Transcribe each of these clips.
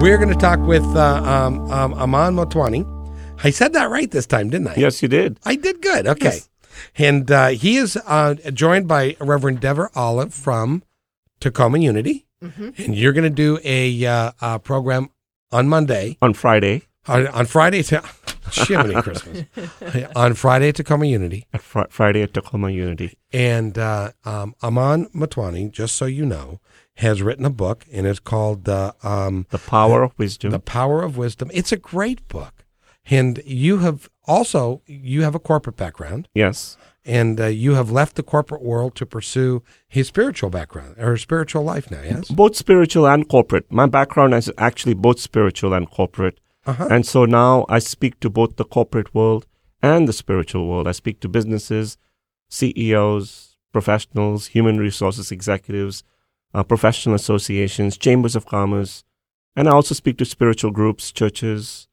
We're going to talk with uh, um, um, Aman Motwani. I said that right this time, didn't I? Yes, you did. I did good. Okay. Yes. And uh, he is uh, joined by Reverend Deborah Olive from Tacoma Unity. Mm-hmm. And you're going to do a uh, program on Monday. On Friday. On, on Friday. To, Shimmy Christmas. on Friday at Tacoma Unity. At fr- Friday at Tacoma Unity. And uh, um, Aman Motwani, just so you know, has written a book, and it's called uh, um, "The Power of Wisdom." The Power of Wisdom. It's a great book, and you have also you have a corporate background. Yes, and uh, you have left the corporate world to pursue his spiritual background or spiritual life now. Yes, both spiritual and corporate. My background is actually both spiritual and corporate, uh-huh. and so now I speak to both the corporate world and the spiritual world. I speak to businesses, CEOs, professionals, human resources executives uh, professional associations, chambers of commerce, and I also speak to spiritual groups, churches.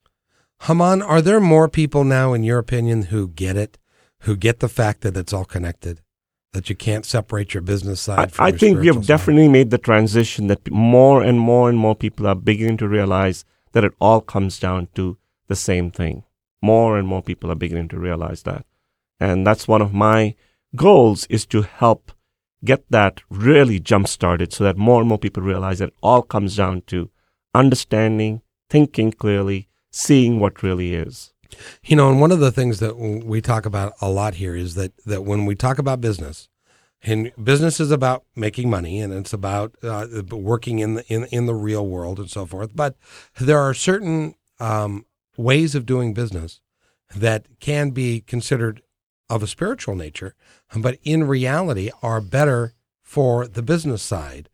Aman, are there more people now, in your opinion, who get it, who get the fact that it's all connected, that you can't separate your business side? I, I think we have side? definitely made the transition that more and more and more people are beginning to realize that it all comes down to the same thing. More and more people are beginning to realize that, and that's one of my goals is to help get that really jump started so that more and more people realize that all comes down to understanding, thinking clearly, seeing what really is. You know, and one of the things that we talk about a lot here is that, that when we talk about business, and business is about making money and it's about uh, working in the in, in the real world and so forth. But there are certain um, ways of doing business that can be considered of a spiritual nature, but in reality are better for the business side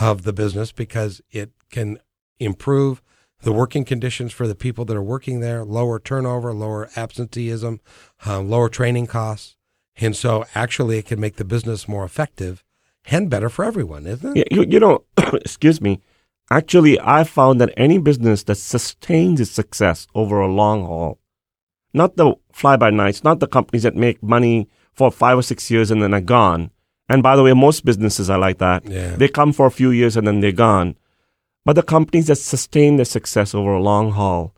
of the business because it can improve the working conditions for the people that are working there, lower turnover, lower absenteeism, um, lower training costs. And so actually it can make the business more effective and better for everyone, isn't it? Yeah, you, you know, excuse me. Actually, I found that any business that sustains its success over a long haul not the fly by nights, not the companies that make money for five or six years and then are gone. And by the way, most businesses are like that. Yeah. They come for a few years and then they're gone. But the companies that sustain their success over a long haul,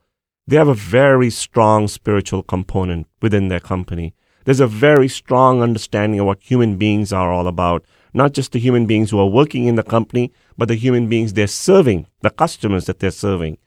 they have a very strong spiritual component within their company. There's a very strong understanding of what human beings are all about. Not just the human beings who are working in the company, but the human beings they're serving, the customers that they're serving.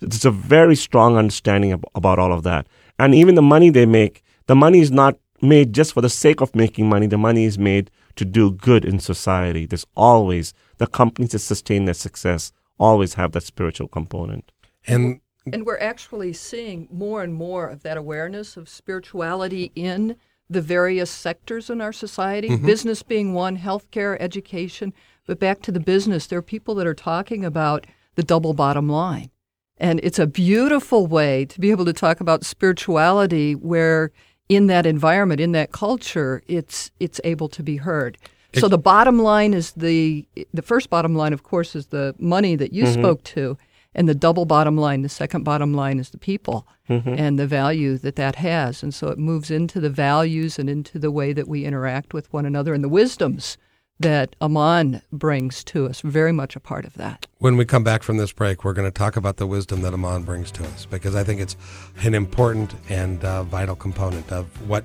There's a very strong understanding about all of that. And even the money they make, the money is not made just for the sake of making money. The money is made to do good in society. There's always the companies that sustain their success always have that spiritual component. And and we're actually seeing more and more of that awareness of spirituality in the various sectors in our society, mm-hmm. business being one, healthcare, education. But back to the business, there are people that are talking about the double bottom line. And it's a beautiful way to be able to talk about spirituality where in that environment, in that culture, it's it's able to be heard. So the bottom line is the the first bottom line, of course, is the money that you mm-hmm. spoke to, and the double bottom line, the second bottom line, is the people mm-hmm. and the value that that has. And so it moves into the values and into the way that we interact with one another and the wisdoms that Aman brings to us, very much a part of that. When we come back from this break, we're going to talk about the wisdom that Aman brings to us because I think it's an important and uh, vital component of what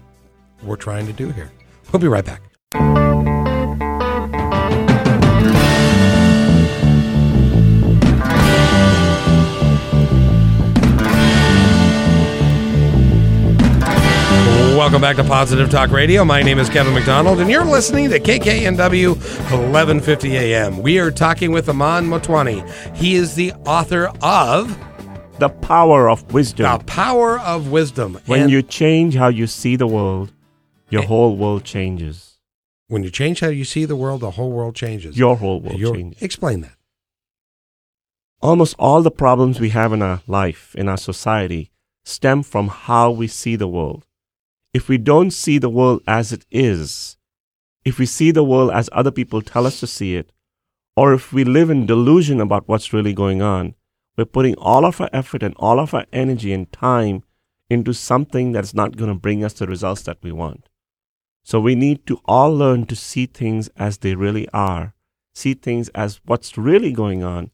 we're trying to do here. We'll be right back. Welcome back to Positive Talk Radio. My name is Kevin McDonald, and you're listening to KKNW 1150 AM. We are talking with Aman Motwani. He is the author of The Power of Wisdom. The Power of Wisdom. When and you change how you see the world, your eh. whole world changes. When you change how you see the world, the whole world changes. Your whole world your, changes. Explain that. almost all the problems we have in our life, in our society, stem from how we see the world. If we don't see the world as it is, if we see the world as other people tell us to see it, or if we live in delusion about what's really going on, we're putting all of our effort and all of our energy and time into something that's not going to bring us the results that we want. So we need to all learn to see things as they really are, see things as what's really going on,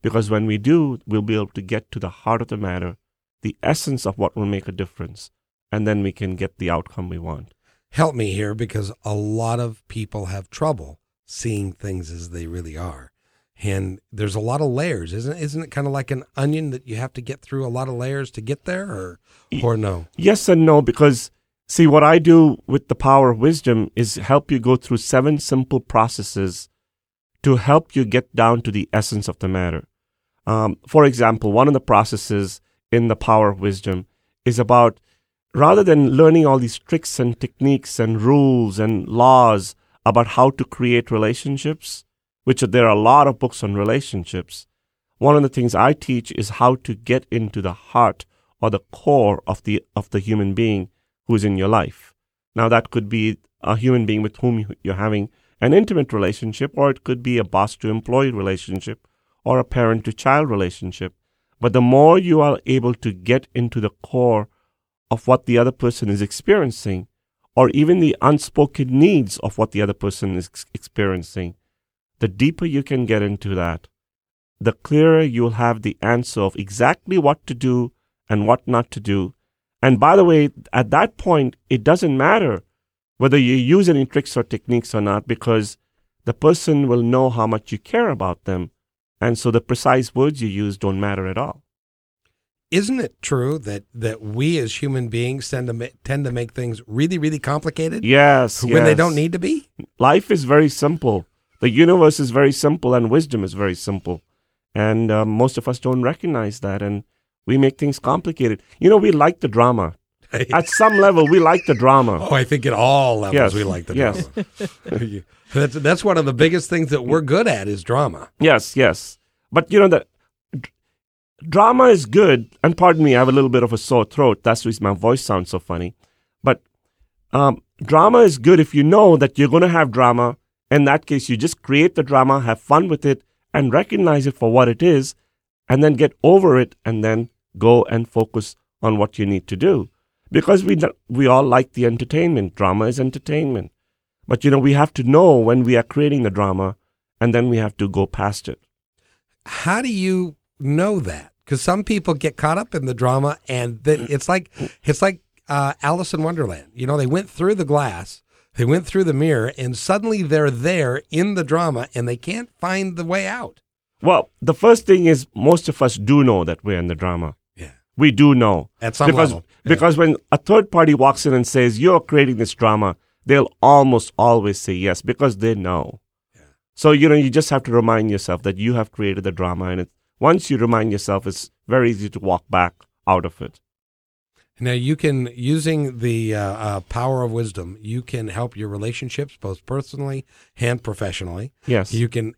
because when we do, we'll be able to get to the heart of the matter, the essence of what will make a difference, and then we can get the outcome we want. Help me here because a lot of people have trouble seeing things as they really are. And there's a lot of layers, isn't it? Isn't it kind of like an onion that you have to get through a lot of layers to get there, or or no? Yes and no, because see, what I do with the power of wisdom is help you go through seven simple processes to help you get down to the essence of the matter. Um, for example, one of the processes in the power of wisdom is about rather than learning all these tricks and techniques and rules and laws about how to create relationships, which there are a lot of books on relationships. One of the things I teach is how to get into the heart or the core of the of the human being who's in your life. Now that could be a human being with whom you're having an intimate relationship, or it could be a boss to employee relationship, or a parent to child relationship. But the more you are able to get into the core of what the other person is experiencing, or even the unspoken needs of what the other person is experiencing, the deeper you can get into that, the clearer you'll have the answer of exactly what to do and what not to do. And by the way, at that point, it doesn't matter whether you use any tricks or techniques or not, because the person will know how much you care about them. And so the precise words you use don't matter at all. Isn't it true that, that we as human beings tend to, ma- tend to make things really, really complicated? Yes. When they don't need to be? Life is very simple. The universe is very simple, and wisdom is very simple. And uh, most of us don't recognize that, and we make things complicated. You know, we like the drama. At some level, we like the drama. Oh, I think at all levels Yes, we like the yes. drama. that's, that's one of the biggest things that we're good at is drama. Yes, yes. But you know that drama is good. And pardon me, I have a little bit of a sore throat. That's reason my voice sounds so funny. But um, drama is good if you know that you're going to have drama. In that case, you just create the drama, have fun with it, and recognize it for what it is, and then get over it, and then go and focus on what you need to do. Because we we all like the entertainment. Drama is entertainment. But you know, we have to know when we are creating the drama, and then we have to go past it. How do you know that? Because some people get caught up in the drama, and then it's like it's like uh, Alice in Wonderland. You know, they went through the glass, they went through the mirror, and suddenly they're there in the drama, and they can't find the way out. Well, the first thing is most of us do know that we're in the drama. Yeah, We do know. at some because level. Yeah. because when a third party walks in and says you're creating this drama, they'll almost always say yes because they know. Yeah. So you know you just have to remind yourself that you have created the drama, and it, once you remind yourself, it's very easy to walk back out of it. Now you can using the uh, uh, power of wisdom, you can help your relationships both personally and professionally. Yes, You can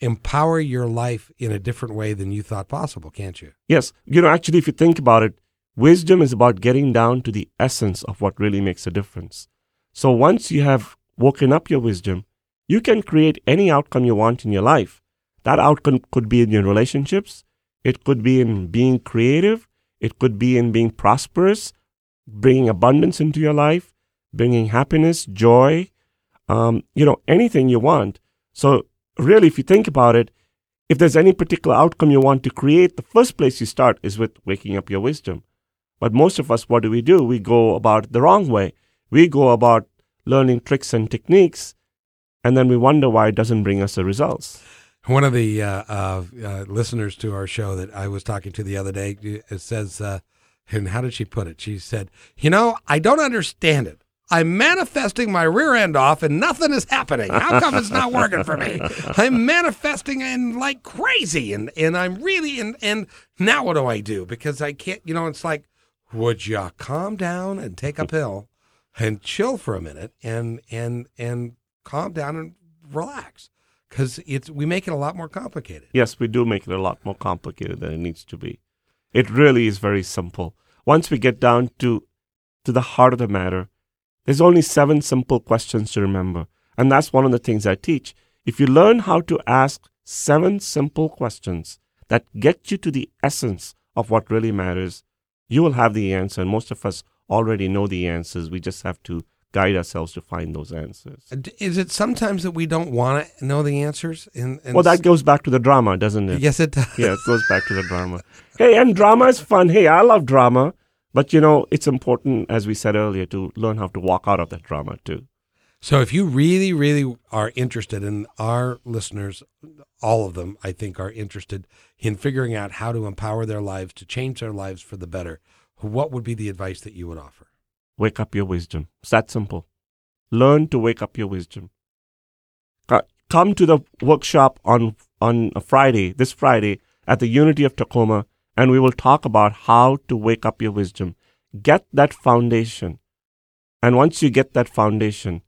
empower your life in a different way than you thought possible, can't you? yes. You know, actually, if you think about it, wisdom is about getting down to the essence of what really makes a difference. So once you have woken up your wisdom, you can create any outcome you want in your life. That outcome could be in your relationships, it could be in being creative, it could be in being prosperous, bringing abundance into your life, bringing happiness, joy, um, you know, anything you want. So, really, if you think about it, if there's any particular outcome you want to create, the first place you start is with waking up your wisdom. But most of us, what do we do? We go about it the wrong way. We go about learning tricks and techniques, and then we wonder why it doesn't bring us the results. One of the uh, uh, uh, listeners to our show that I was talking to the other day it says, uh, and how did she put it? She said, "You know, I don't understand it. I'm manifesting my rear end off, and nothing is happening. How come it's not working for me? I'm manifesting and like crazy, and and I'm really and and now what do I do? Because I can't. You know, it's like, would you calm down and take a pill and chill for a minute and and and calm down and relax." Because it's we make it a lot more complicated. Yes, we do make it a lot more complicated than it needs to be. It really is very simple. Once we get down to to the heart of the matter, there's only seven simple questions to remember. And that's one of the things I teach. If you learn how to ask seven simple questions that get you to the essence of what really matters, you will have the answer. And most of us already know the answers. We just have to guide ourselves to find those answers. Is it sometimes that we don't want to know the answers? And, and Well, that goes back to the drama, doesn't it? yes, it does. yeah, it goes back to the drama. Hey, and drama is fun. Hey, I love drama. But, you know, it's important, as we said earlier, to learn how to walk out of that drama, too. So if you really, really are interested, and our listeners, all of them, I think, are interested in figuring out how to empower their lives to change their lives for the better, what would be the advice that you would offer? Wake up your wisdom. It's that simple. Learn to wake up your wisdom. Come to the workshop on, on a Friday, this Friday, at the Unity of Tacoma, and we will talk about how to wake up your wisdom. Get that foundation. And once you get that foundation,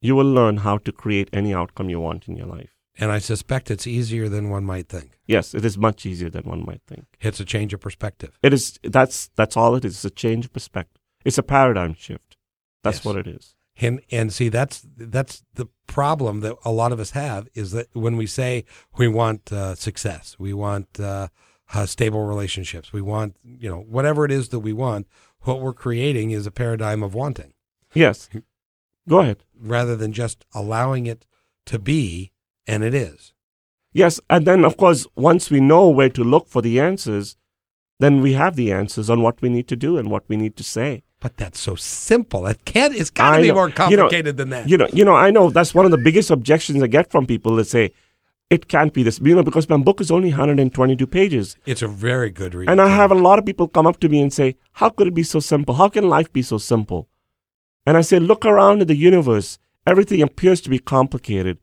you will learn how to create any outcome you want in your life. And I suspect it's easier than one might think. Yes, it is much easier than one might think. It's a change of perspective. It is that's that's all it is. It's a change of perspective. It's a paradigm shift. That's Yes. what it is. And and see that's that's the problem that a lot of us have is that when we say we want uh, success, we want uh, uh, stable relationships, we want you know whatever it is that we want, what we're creating is a paradigm of wanting Yes. Go ahead. rather than just allowing it to be, and it is. Yes, and then of course, once we know where to look for the answers, then we have the answers on what we need to do and what we need to say. But that's so simple. It can't. It's got to be know. more You know- complicated than that. You know, you know, I know that's one of the biggest objections I get from people that say it can't be this. You know, because my book is only 122 pages, it's a very good read. and I have a lot of people come up to me and say, "How could it be so simple? How can life be so simple?" And I say, "Look around at the universe. Everything appears to be complicated,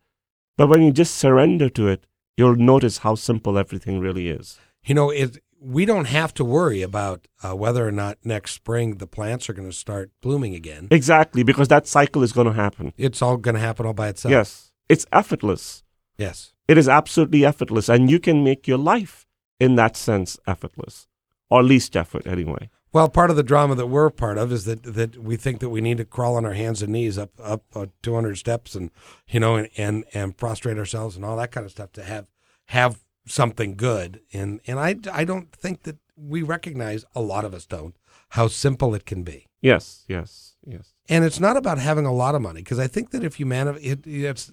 but when you just surrender to it, you'll notice how simple everything really is." You know, it, we don't have to worry about uh, whether or not next spring the plants are going to start blooming again. Exactly, because that cycle is going to happen. It's all going to happen all by itself. Yes, it's effortless. Yes. It is absolutely effortless, and you can make your life in that sense effortless, or least effort anyway. Well, part of the drama that we're part of is that that we think that we need to crawl on our hands and knees up up uh, 200 steps and you know and, and and prostrate ourselves and all that kind of stuff to have have something good. And and I I don't think that we recognize a lot of us don't how simple it can be. Yes, yes, yes. And it's not about having a lot of money because I think that if you man it, it's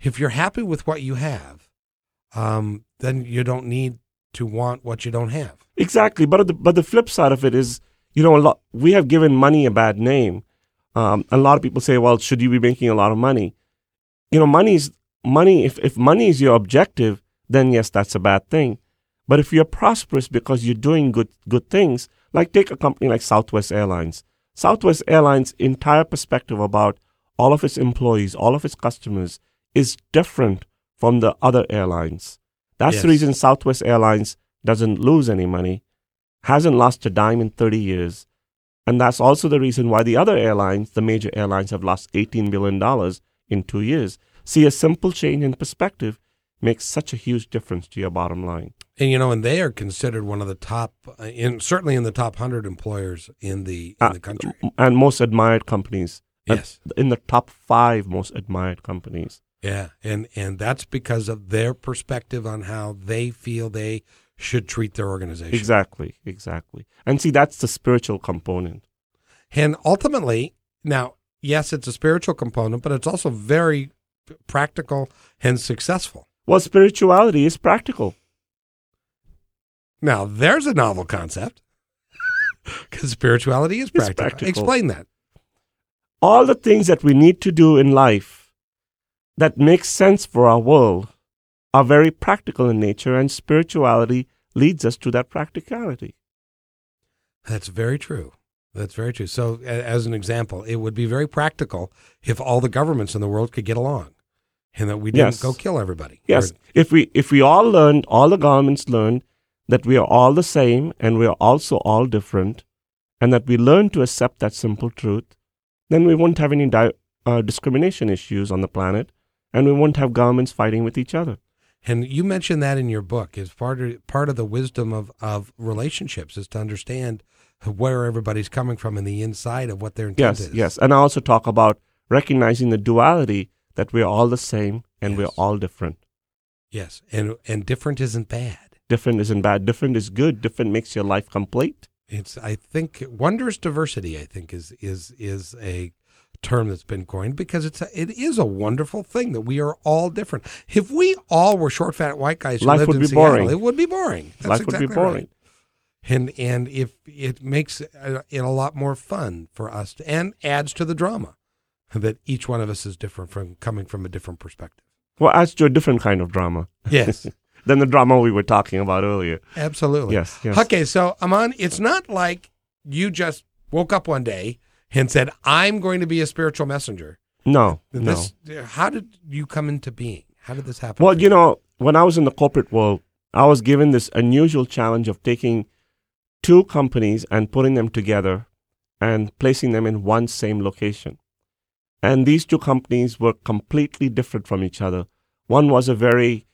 if you're happy with what you have, um, then you don't need to want what you don't have. Exactly, but the, but the flip side of it is, you know, a lot we have given money a bad name. Um, a lot of people say, "Well, should you be making a lot of money?" You know, money is money. If if money is your objective, then yes, that's a bad thing. But if you're prosperous because you're doing good good things, like take a company like Southwest Airlines. Southwest Airlines' entire perspective about all of its employees, all of its customers, is different from the other airlines. That's the reason Southwest Airlines doesn't lose any money, hasn't lost a dime in 30 years. And that's also the reason why the other airlines, the major airlines, have lost $18 billion in two years. See, a simple change in perspective makes such a huge difference to your bottom line. And you know, and they are considered one of the top, uh, in certainly in the top hundred employers in the in Uh, the country. And most admired companies. Yes, In the top five most admired companies. yeah, and and that's because of their perspective on how they feel they should treat their organization. Exactly, exactly. And see, that's the spiritual component. And ultimately, now, yes, it's a spiritual component, but it's also very practical and successful. Well, spirituality is practical. Now, there's a novel concept because spirituality is practical. practical. Explain that. all the things that we need to do in life that make sense for our world are very practical in nature, and spirituality leads us to that practicality. That's very true. That's very true. So, as an example, it would be very practical if all the governments in the world could get along, and that we didn't Yes. go kill everybody. Yes, Or- if we if we all learned, all the governments learned that we are all the same and we are also all different, and that we learn to accept that simple truth, then we won't have any di- uh, discrimination issues on the planet, and we won't have governments fighting with each other. And you mentioned that in your book is part of part of the wisdom of, of relationships is to understand where everybody's coming from and the inside of what their intent Yes, is. yes. And I also talk about recognizing the duality that we're all the same and we're all different. Yes. And and different isn't bad. Different isn't bad. Different is good. Different makes your life complete. It's I think wondrous diversity. I think is is is a term that's been coined because it's a, it is a wonderful thing that we are all different. If we all were short, fat white guys who Life lived would in be Seattle, boring. it would be boring. That's life would be boring. right. And and if it makes uh, it a lot more fun for us to, and adds to the drama that each one of us is different from coming from a different perspective. Well, adds to a different kind of drama Yes, than the drama we were talking about earlier. absolutely. Yes, yes. Okay, so Aman, it's not like you just woke up one day and said, "I'm going to be a spiritual messenger." No, no. How did you come into being? How did this happen? Well, you know, when I was in the corporate world, I was given this unusual challenge of taking two companies and putting them together and placing them in one same location. And these two companies were completely different from each other. One was a very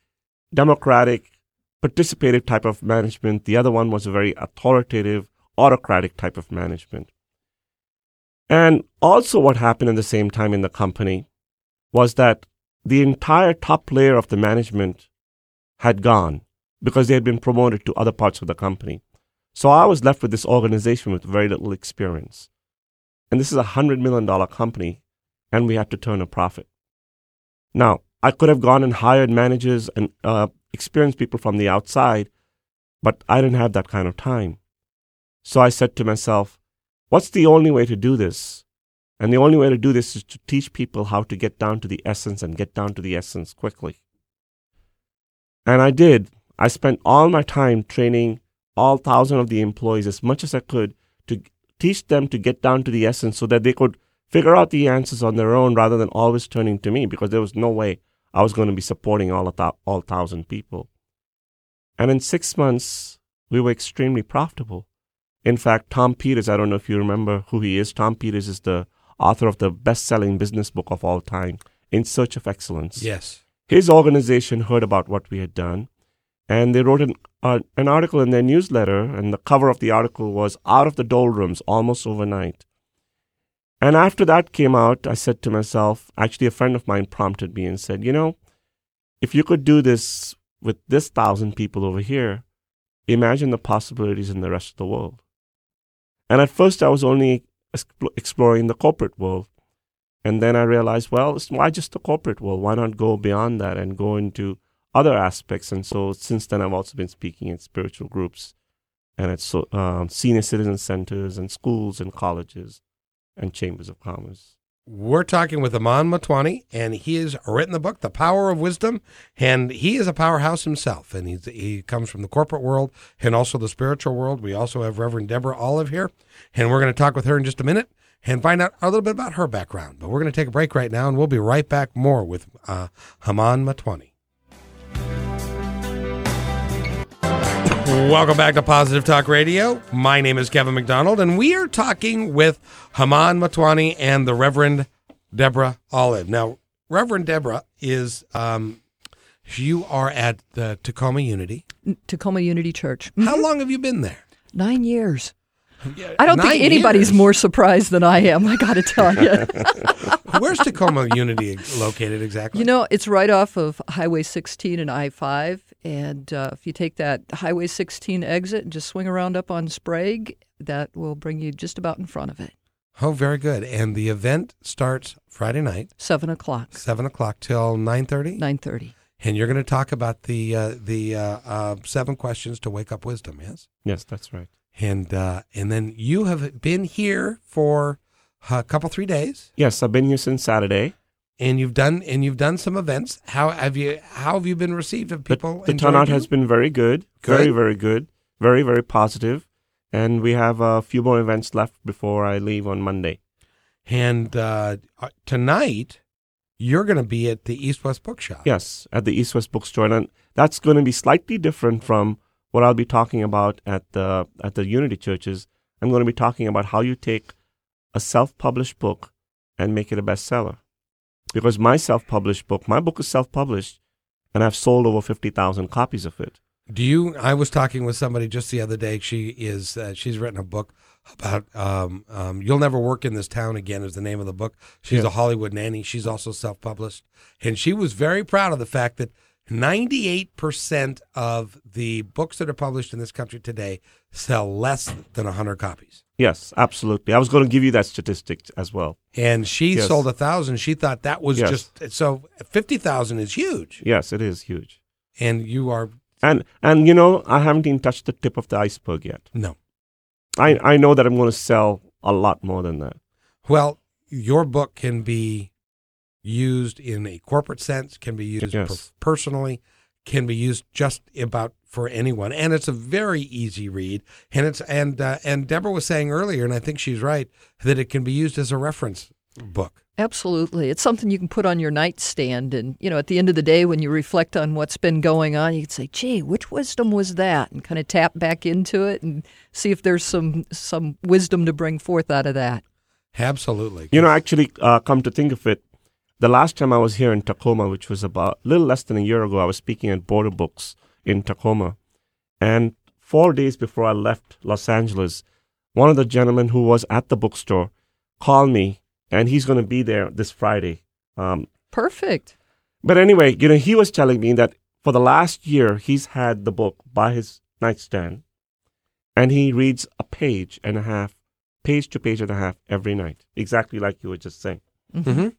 democratic, participative type of management. The other one was a very authoritative, autocratic type of management. And also, what happened at the same time in the company was that the entire top layer of the management had gone because they had been promoted to other parts of the company. So I was left with this organization with very little experience. And this is a $100 million company, and we had to turn a profit. Now, I could have gone and hired managers and uh, experienced people from the outside, but I didn't have that kind of time. So I said to myself, what's the only way to do this? And the only way to do this is to teach people how to get down to the essence and get down to the essence quickly. And I did. I spent all my time training all thousand of the employees as much as I could to teach them to get down to the essence so that they could figure out the answers on their own rather than always turning to me because there was no way I was going to be supporting all of that, all thousand people. And in six months, we were extremely profitable. In fact, Tom Peters, I don't know if you remember who he is. Tom Peters is the author of the best selling business book of all time, In Search of Excellence. yes, His organization heard about what we had done, and they wrote an, uh, an article in their newsletter, and the cover of the article was Out of the Doldrums Almost Overnight. And after that came out, I said to myself, actually, a friend of mine prompted me and said, You know, if you could do this with this thousand people over here, imagine the possibilities in the rest of the world. And at first, I was only exploring the corporate world. And then I realized, well, why just the corporate world? Why not go beyond that and go into other aspects? And so since then, I've also been speaking at spiritual groups and at so, um, senior citizen centers and schools and colleges and chambers of commerce. we're talking with Aman Motwani, and he has written the book, The Power of Wisdom, and he is a powerhouse himself, and he's, he comes from the corporate world and also the spiritual world. We also have Reverend Deborah Olive here, and we're going to talk with her in just a minute and find out a little bit about her background. But we're going to take a break right now, and we'll be right back more with uh, Aman Motwani. Welcome back to Positive Talk Radio. My name is Kevin McDonald, and we are talking with Aman Motwani and the Reverend Deborah Olive. Now, Reverend Deborah is, um, you are at the Tacoma Unity. Tacoma Unity Church. How long have you been there? Nine years. I don't Nine think anybody's years. more surprised than I am. I got to tell you. Where's Tacoma Unity located exactly? you know, it's right off of Highway 16 and I 5. And uh, if you take that Highway 16 exit and just swing around up on Sprague, that will bring you just about in front of it. oh, very good. And the event starts Friday night, 7 o'clock, seven o'clock till nine thirty. 9.30. And you're going to talk about the uh, the uh, uh, seven questions to wake up wisdom. Yes. Yes, that's right. And uh, and then you have been here for a couple three days, Yes, I've been here since Saturday. and you've done and you've done some events. How have you how have you been received? Have people the, enjoyed turnout you? has been very good, Good. very very good, very very positive. positive, and we have a few more events left before I leave on Monday. and uh, uh, tonight you're going to be at the East West Bookshop. Yes, at the East West Bookstore, and that's going to be slightly different from what I'll be talking about at the at the Unity churches. I'm going to be talking about how you take a self-published book and make it a bestseller. because my self-published book, my book is self-published, and I've sold over fifty thousand copies of it. Do you? I was talking with somebody just the other day. She is. Uh, she's written a book about um, um, "You'll Never Work in This Town Again" is the name of the book. She's Yeah. a Hollywood nanny. She's also self-published, and she was very proud of the fact that 98% of the books that are published in this country today sell less than 100 copies. Yes, absolutely. I was going to give you that statistic as well. And she Yes. sold a thousand. She thought that was Yes. just so 50,000 is huge. Yes, it is huge. And you are And and you know, I haven't even touched the tip of the iceberg yet. no. I I know that I'm going to sell a lot more than that. Well, your book can be used in a corporate sense, can be used Yes. per- personally, can be used just about for anyone, and it's a very easy read. And it's and uh, and Deborah was saying earlier, and I think she's right that it can be used as a reference book. Absolutely. It's something you can put on your nightstand. And, you know, at the end of the day, when you reflect on what's been going on, you can say, gee, which wisdom was that? And kind of tap back into it and see if there's some, some wisdom to bring forth out of that. Absolutely. You know, actually, uh, come to think of it, the last time I was here in Tacoma, which was about a little less than a year ago, I was speaking at Border Books in Tacoma. And four days before I left Los Angeles, one of the gentlemen who was at the bookstore called me, and he's going to be there this Friday. Um, Perfect. but anyway, you know, he was telling me that for the last year, he's had the book by his nightstand, and he reads a page and a half, page to page and a half every night, exactly like you were just saying. hmm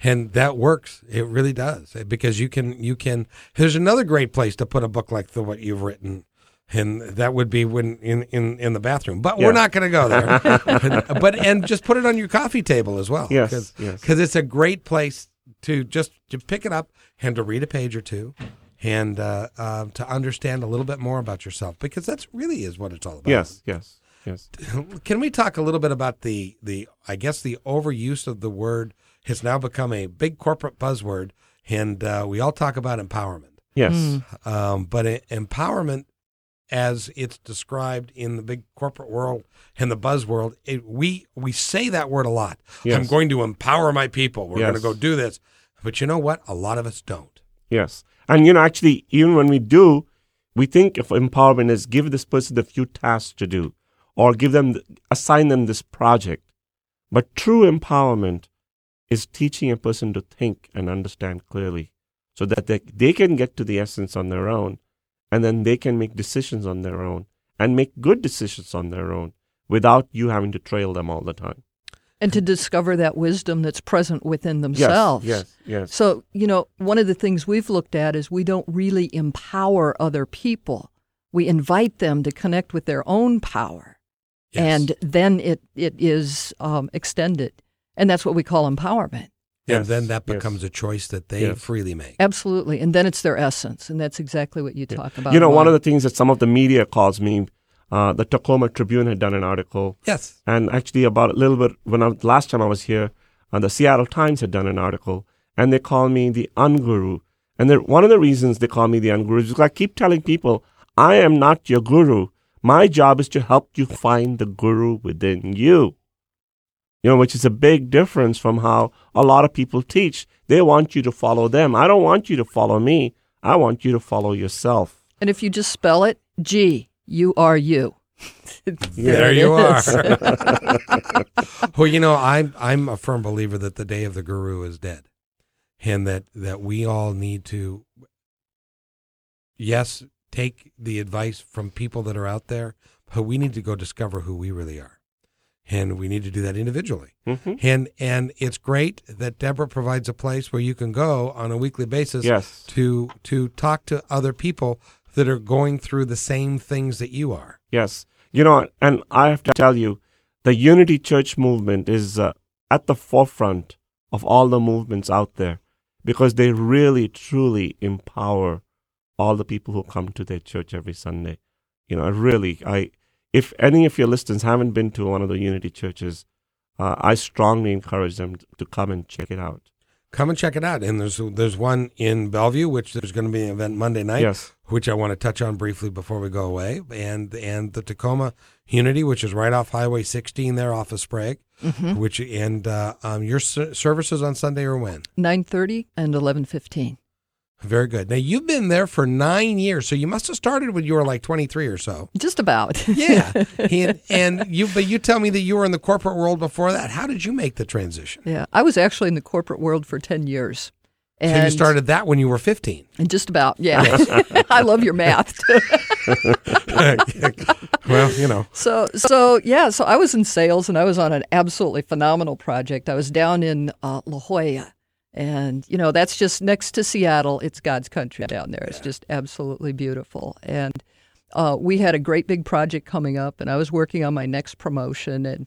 And that works. It really does because you can you can. There's another great place to put a book like the what you've written, and that would be when in in in the bathroom. But Yeah. we're not going to go there. but, but and just put it on your coffee table as well. Yes, Cause, yes. it's a great place to just to pick it up and to read a page or two. And uh, uh, to understand a little bit more about yourself, because that's really is what it's all about. Yes, yes, yes. Can we talk a little bit about the the I guess the overuse of the word has now become a big corporate buzzword, and uh, we all talk about empowerment, Yes. Mm. um, but e- empowerment, as it's described in the big corporate world and the buzz world, it, we we say that word a lot. Yes. I'm going to empower my people. We're going to go do this, but you know what? A lot of us don't. Yes. And, you know, actually, even when we do, we think of empowerment as give this person a few tasks to do or give them, assign them this project. But true empowerment is teaching a person to think and understand clearly so that they, they can get to the essence on their own and then they can make decisions on their own and make good decisions on their own without you having to trail them all the time. And to discover that wisdom that's present within themselves. Yes, yes, yes. So, you know, one of the things we've looked at is we don't really empower other people. We invite them to connect with their own power. Yes. And then it, it is um, extended. And that's what we call empowerment. and then that yes. becomes a choice that they Yes. freely make. Absolutely. And then it's their essence. And that's exactly what you talk about. You know, one of the things that some of the media calls me, uh, the Tacoma Tribune had done an article, Yes. and actually about a little bit when I, last time I was here, uh, the Seattle Times had done an article, and they call me the unguru. And they're- one of the reasons they call me the unguru is because I keep telling people, I am not your guru. My job is to help you find the guru within you. You know, which is a big difference from how a lot of people teach. They want you to follow them. I don't want you to follow me. I want you to follow yourself. And if you just spell it, G, you are you. There it you are. well, you know, I'm I'm a firm believer that the day of the guru is dead, and that that we all need to, yes, take the advice from people that are out there, but we need to go discover who we really are, and we need to do that individually. hmm And and it's great that Deborah provides a place where you can go on a weekly basis Yes. to to talk to other people that are going through the same things that you are. Yes. You know, and I have to tell you, the Unity Church movement is uh, at the forefront of all the movements out there because they really, truly empower all the people who come to their church every Sunday. You know, I really, I, if any of your listeners haven't been to one of the Unity churches, uh, I strongly encourage them to come and check it out. Come and check it out. And there's there's one in Bellevue, which there's going to be an event Monday night. Yes. which I want to touch on briefly before we go away, and and the Tacoma Unity, which is right off Highway 16 there off of Sprague, Mm-hmm. which and uh, um, your services on Sunday are when? 9:30 and 11:15. Very good. Now you've been there for nine years, so you must have started when you were like 23 or so. Just about. Yeah, and, and you but you tell me that you were in the corporate world before that. How did you make the transition? yeah. I was actually in the corporate world for 10 years. so you started that when you were 15. And just about, yeah. I love your math. well, you know. So, so yeah, so I was in sales and I was on an absolutely phenomenal project. I was down in uh, La Jolla, and you know that's just next to Seattle. It's God's country down there. It's just absolutely beautiful, and uh, we had a great big project coming up, and I was working on my next promotion, and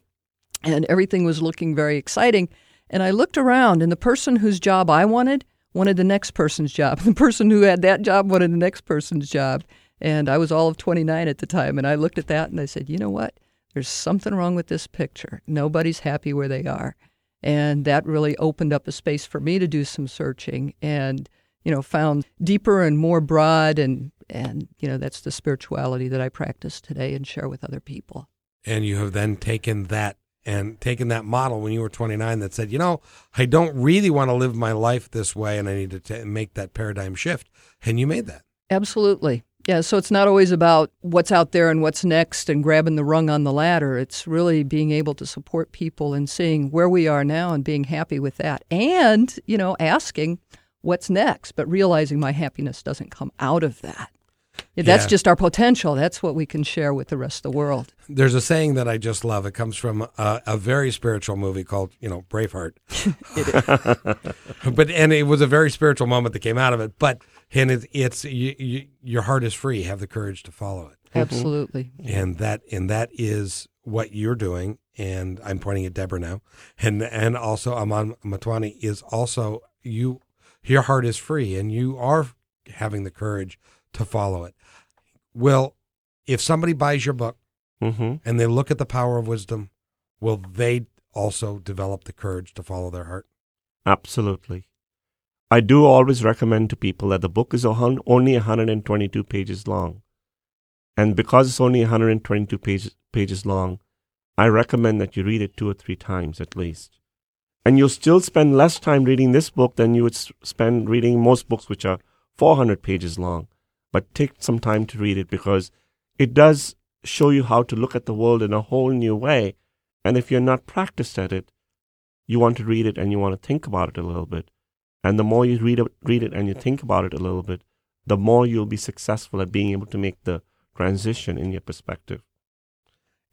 and everything was looking very exciting. And I looked around, and the person whose job I wanted wanted the next person's job. The person who had that job wanted the next person's job. And I was all of 29 at the time. And I looked at that and I said, you know what? There's something wrong with this picture. Nobody's happy where they are. And that really opened up a space for me to do some searching and, you know, found deeper and more broad. And, and you know, that's the spirituality that I practice today and share with other people. And you have then taken that and taken that model when you were 29 that said, you know, I don't really want to live my life this way and I need to ta make that paradigm shift. And you made that. Absolutely. Yeah, so it's not always about what's out there and what's next and grabbing the rung on the ladder. It's really being able to support people and seeing where we are now and being happy with that. And, you know, asking what's next, but realizing my happiness doesn't come out of that. Yeah, That's just our potential. That's what we can share with the rest of the world. There's a saying that I just love. It comes from a, a very spiritual movie called, you know, Braveheart. but and it was a very spiritual moment that came out of it. But and it, it's you, you, your heart is free. Have the courage to follow it. Absolutely. and that and that is what you're doing. And I'm pointing at Deborah now, and and also Aman Motwani is also you. Your heart is free, and you are having the courage to follow it. Will, if somebody buys your book hmm and they look at the power of wisdom, will they also develop the courage to follow their heart? Absolutely. I do always recommend to people that the book is only 122 pages long. And because it's only 122 pages, pages long, I recommend that you read it two or three times at least. And you'll still spend less time reading this book than you would spend reading most books, which are 400 pages long. But take some time to read it because it does show you how to look at the world in a whole new way. And if you're not practiced at it, you want to read it and you want to think about it a little bit. And the more you read it, read it and you think about it a little bit, the more you'll be successful at being able to make the transition in your perspective.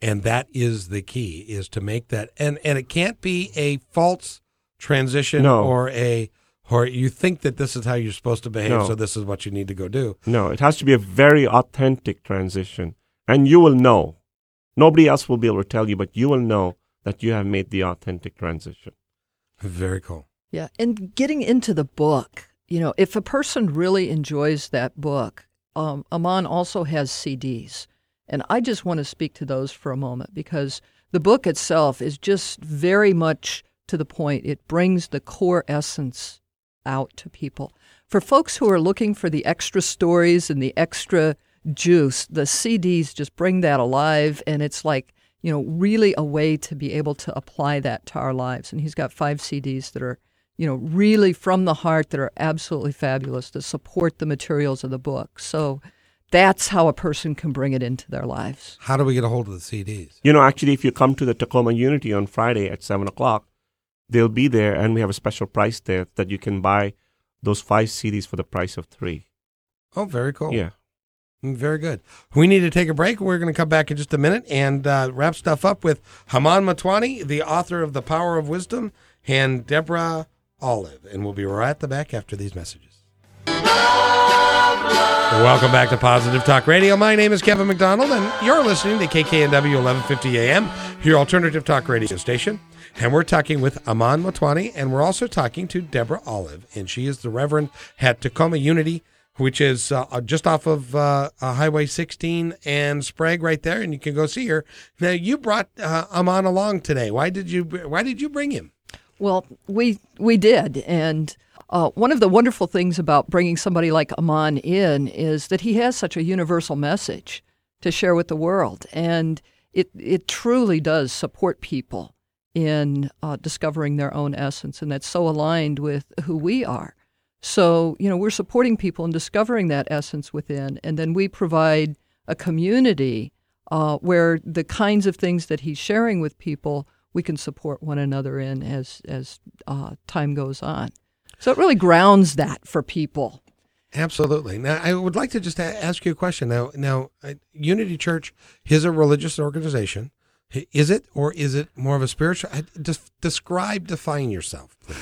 and that is the key is to make that and and it can't be a false transition No. or a or you think that this is how you're supposed to behave No. so this is what you need to go do No, it has to be a very authentic transition. And you will know. Nobody else will be able to tell you, but you will know that you have made the authentic transition. very cool Yeah, and getting into the book, you know, if a person really enjoys that book, um, Aman also has CDs. And I just want to speak to those for a moment because the book itself is just very much to the point. It brings the core essence out to people. For folks who are looking for the extra stories and the extra juice, the CDs just bring that alive. And it's like, you know, really a way to be able to apply that to our lives. And he's got five CDs that are, you know, really from the heart that are absolutely fabulous to support the materials of the book. So that's how a person can bring it into their lives. how do we get a hold of the cds You know, actually, if you come to the Tacoma Unity on Friday at 7 o'clock, they'll be there, and we have a special price there that you can buy those five CDs for the price of three. oh very cool Yeah. Mm, very good we need to take a break we're going to come back in just a minute and uh, wrap stuff up with Aman Motwani the author of the power of wisdom and deborah olive and we'll be right at the back after these messages Welcome back to Positive Talk Radio. My name is Kevin McDonald, and you're listening to KKNW 1150 AM, your alternative talk radio station. And we're talking with Aman Motwani, and we're also talking to Deborah Olive, and she is the Reverend at Tacoma Unity, which is uh, just off of uh, uh, Highway 16 and Sprague, right there, and you can go see her. Now, you brought uh, Aman along today. Why did you? Why did you bring him? Well, we we did, and uh, one of the wonderful things about bringing somebody like Aman in is that he has such a universal message to share with the world, and it it truly does support people in uh, discovering their own essence, and that's so aligned with who we are. So, you know, we're supporting people in discovering that essence within, and then we provide a community uh, where the kinds of things that he's sharing with people we can support one another in as as uh, time goes on. So it really grounds that for people. Absolutely. Now, I would like to just ask you a question. Now, now, uh, Unity Church is a religious organization. Is it, or is it more of a spiritual? Describe, define yourself, please.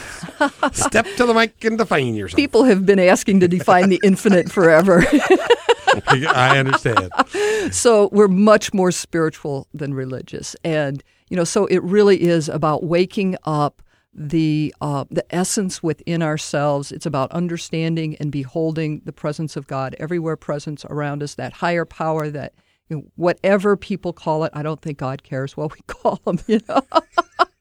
Step to the mic and define yourself. People have been asking to define the infinite forever. I understand. So we're much more spiritual than religious, and you know, so it really is about waking up the uh, the essence within ourselves. It's about understanding and beholding the presence of God everywhere, presence around us. That higher power, that you know, whatever people call it, I don't think God cares what we call them. You know.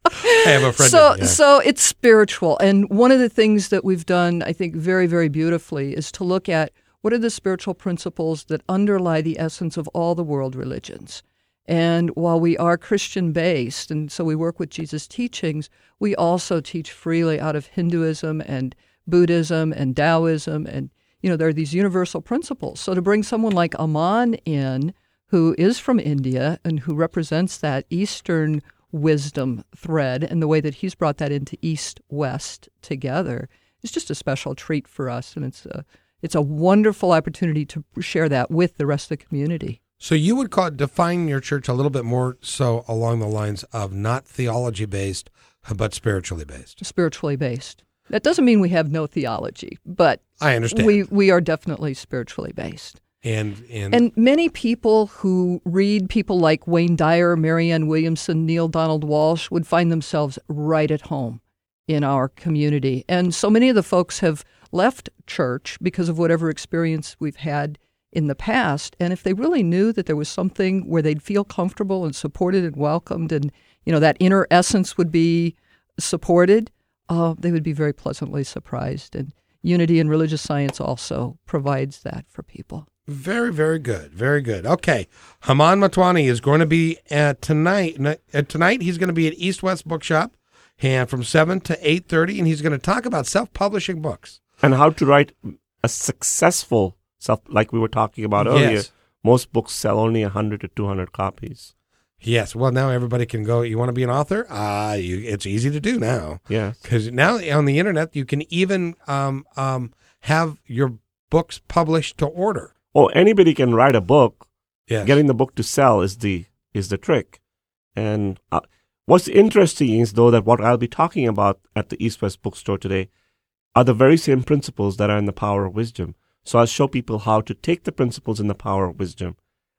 I have a friend. So, yeah. so it's spiritual, and one of the things that we've done, I think, very, very beautifully, is to look at what are the spiritual principles that underlie the essence of all the world religions. And while we are Christian based, and so we work with Jesus' teachings, we also teach freely out of Hinduism and Buddhism and Taoism. And, you know, there are these universal principles. So to bring someone like Aman in, who is from India and who represents that Eastern wisdom thread and the way that he's brought that into East West together is just a special treat for us. And it's a, it's a wonderful opportunity to share that with the rest of the community. So you would call it, define your church a little bit more so along the lines of not theology based, but spiritually based. Spiritually based. That doesn't mean we have no theology, but I understand. We we are definitely spiritually based. And and, and many people who read people like Wayne Dyer, Marianne Williamson, Neale Donald Walsch would find themselves right at home in our community. And so many of the folks have left church because of whatever experience we've had in the past. And if they really knew that there was something where they'd feel comfortable and supported and welcomed, and you know that inner essence would be supported, uh, they would be very pleasantly surprised. And unity in religious science also provides that for people. Very, very good. Very good. Okay. Aman Motwani is going to be at tonight. Tonight, he's going to be at East West Bookshop and from 7 to 8.30, and he's going to talk about self-publishing books. And how to write a successful self, like we were talking about earlier. Yes. Most books sell only 100 to 200 copies. Yes. Well, now everybody can go. You want to be an author? Ah, uh, it's easy to do now. Yes. Because now on the internet, you can even um, um, have your books published to order. Oh, anybody can write a book. Yes. Getting the book to sell is the is the trick. And uh, what's interesting is though that what I'll be talking about at the East West Bookstore today are the very same principles that are in the Power of Wisdom. So I'll show people how to take the principles in the Power of Wisdom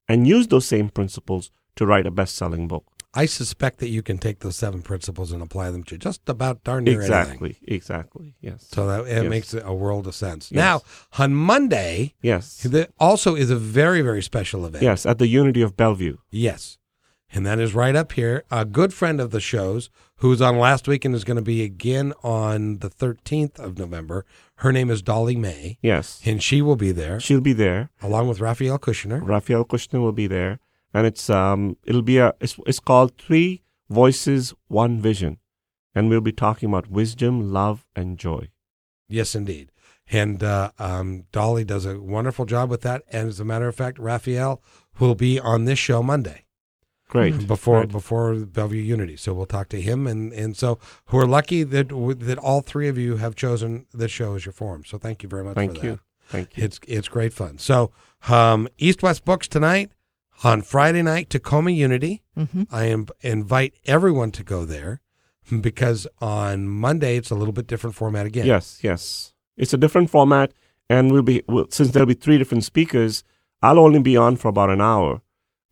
and use those same principles to write a best-selling book. I suspect that you can take those seven principles and apply them to just about darn near exactly, anything. Exactly. Exactly. Yes. So that it yes. makes a world of sense. Yes. Now on Monday, yes, there also is a very very special event. Yes, at the Unity of Bellevue. Yes, and that is right up here. A good friend of the shows who was on last week and is going to be again on the 13th of November. Her name is Dolly May. Yes. And she will be there. She'll be there. Along with Raphael Kushner. Raphael Kushner will be there. And it's um it'll be a it's, it's called Three Voices, One Vision. And we'll be talking about wisdom, love, and joy. Yes, indeed. And uh, um, Dolly does a wonderful job with that. And as a matter of fact, Raphael will be on this show Monday. Great. Before Great. before Bellevue Unity, so we'll talk to him, and and so we're lucky that that all three of you have chosen this show as your forum. So thank you very much. Thank for you. That. Thank you. It's it's great fun. So um, East West Books tonight on Friday night, Tacoma Unity. Mm-hmm. I am invite everyone to go there because on Monday it's a little bit different format again. Yes, yes. It's a different format, and we'll be we'll, since there'll be three different speakers. I'll only be on for about an hour,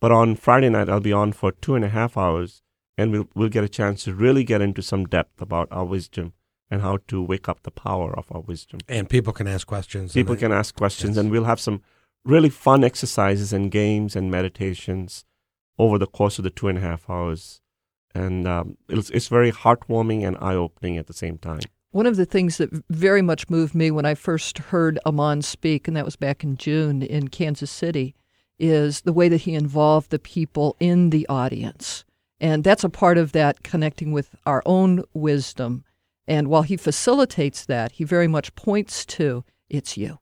but on Friday night I'll be on for two and a half hours, and we'll we'll get a chance to really get into some depth about our wisdom and how to wake up the power of our wisdom. And people can ask questions. People can ask questions, Yes. and we'll have some really fun exercises and games and meditations over the course of the two and a half hours. And um, it's, it's very heartwarming and eye opening at the same time. One of the things that very much moved me when I first heard Aman speak, and that was back in June in Kansas City, is the way that he involved the people in the audience. And that's a part of that connecting with our own wisdom. And while he facilitates that, he very much points to it's you.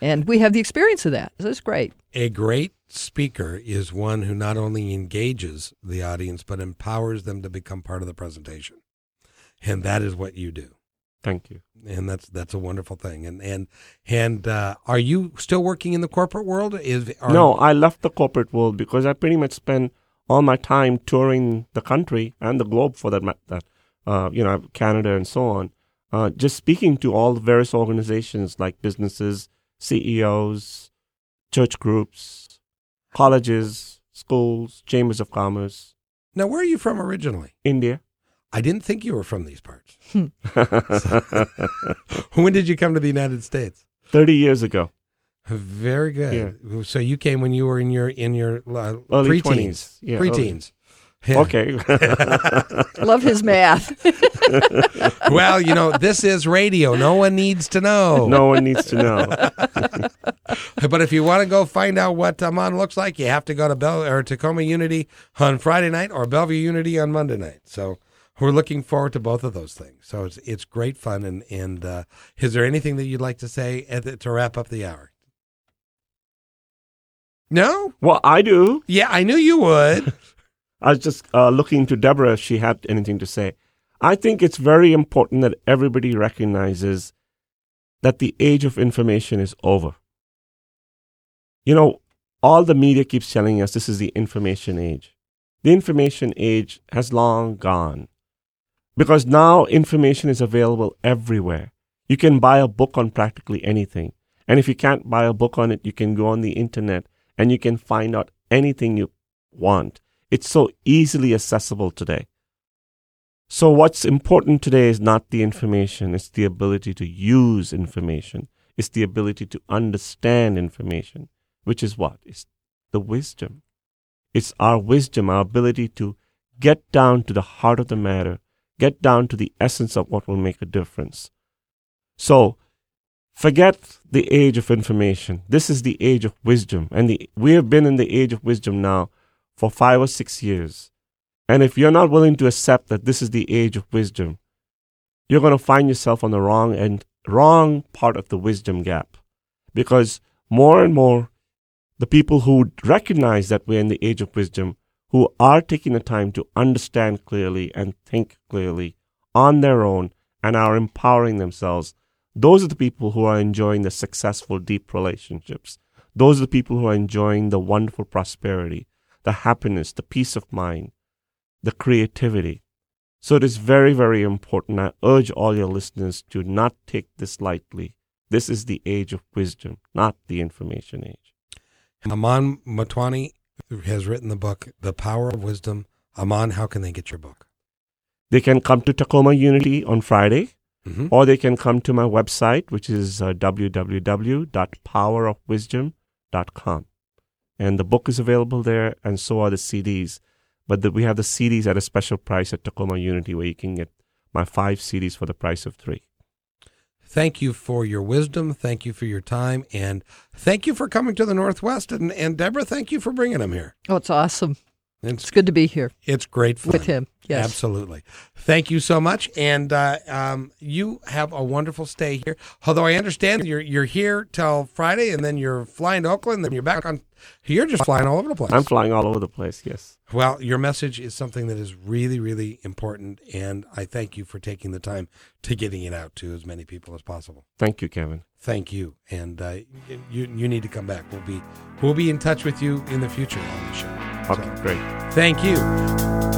And we have the experience of that. That's great. A great speaker is one who not only engages the audience, but empowers them to become part of the presentation. And that is what you do. Thank you. And that's that's a wonderful thing. And and and uh, are you still working in the corporate world? Is are, no, I left the corporate world because I pretty much spend all my time touring the country and the globe for that matter. Uh, you know, Canada and so on. Uh, just speaking to all the various organizations like businesses, CEOs, church groups, colleges, schools, chambers of commerce. Now, where are you from originally? India. I didn't think you were from these parts. when did you come to the United States? 30 years ago. Very good. Yeah. So you came when you were in your in your uh, early preteens. 20s. Yeah, preteens. Yeah. Okay. Love his math. well, you know, this is radio. No one needs to know. No one needs to know. but if you want to go find out what Aman looks like, you have to go to Bell or Tacoma Unity on Friday night or Bellevue Unity on Monday night. So we're looking forward to both of those things. So it's it's great fun. And and uh, is there anything that you'd like to say the, to wrap up the hour? No. Well, I do. Yeah, I knew you would. I was just uh, looking to Deborah if she had anything to say. I think it's very important that everybody recognizes that the age of information is over. You know, all the media keeps telling us this is the information age. The information age has long gone because now information is available everywhere. You can buy a book on practically anything. And if you can't buy a book on it, you can go on the internet and you can find out anything you want. It's so easily accessible today. So, what's important today is not the information, it's the ability to use information, it's the ability to understand information, which is what? It's the wisdom. It's our wisdom, our ability to get down to the heart of the matter, get down to the essence of what will make a difference. So, forget the age of information. This is the age of wisdom. And the, we have been in the age of wisdom now for five or six years. And if you're not willing to accept that this is the age of wisdom, you're going to find yourself on the wrong end, wrong part of the wisdom gap. Because more and more, the people who recognize that we're in the age of wisdom, who are taking the time to understand clearly and think clearly on their own and are empowering themselves, those are the people who are enjoying the successful, deep relationships. Those are the people who are enjoying the wonderful prosperity the happiness, the peace of mind, the creativity. So it is very, very important. I urge all your listeners to not take this lightly. This is the age of wisdom, not the information age. Aman Has written the book, The Power of Wisdom. Aman, how can they get your book? They can come to Tacoma Unity on Friday, mm-hmm. or they can come to my website, which is uh, www.powerofwisdom.com. And the book is available there, and so are the CDs. But the, we have the CDs at a special price at Tacoma Unity, where you can get my five CDs for the price of three. Thank you for your wisdom. Thank you for your time. And thank you for coming to the Northwest. And, and Deborah, thank you for bringing him here. Oh, it's awesome. It's, it's good to be here. It's great fun. With him, yes. Absolutely. Thank you so much. And uh, um, you have a wonderful stay here. Although I understand you're, you're here till Friday and then you're flying to Oakland, then you're back on. You're just flying all over the place. I'm flying all over the place, yes. Well, your message is something that is really, really important. And I thank you for taking the time to getting it out to as many people as possible. Thank you, Kevin. Thank you. And uh, you, you need to come back. We'll be, we'll be in touch with you in the future on the show. Okay, so, great. Thank you.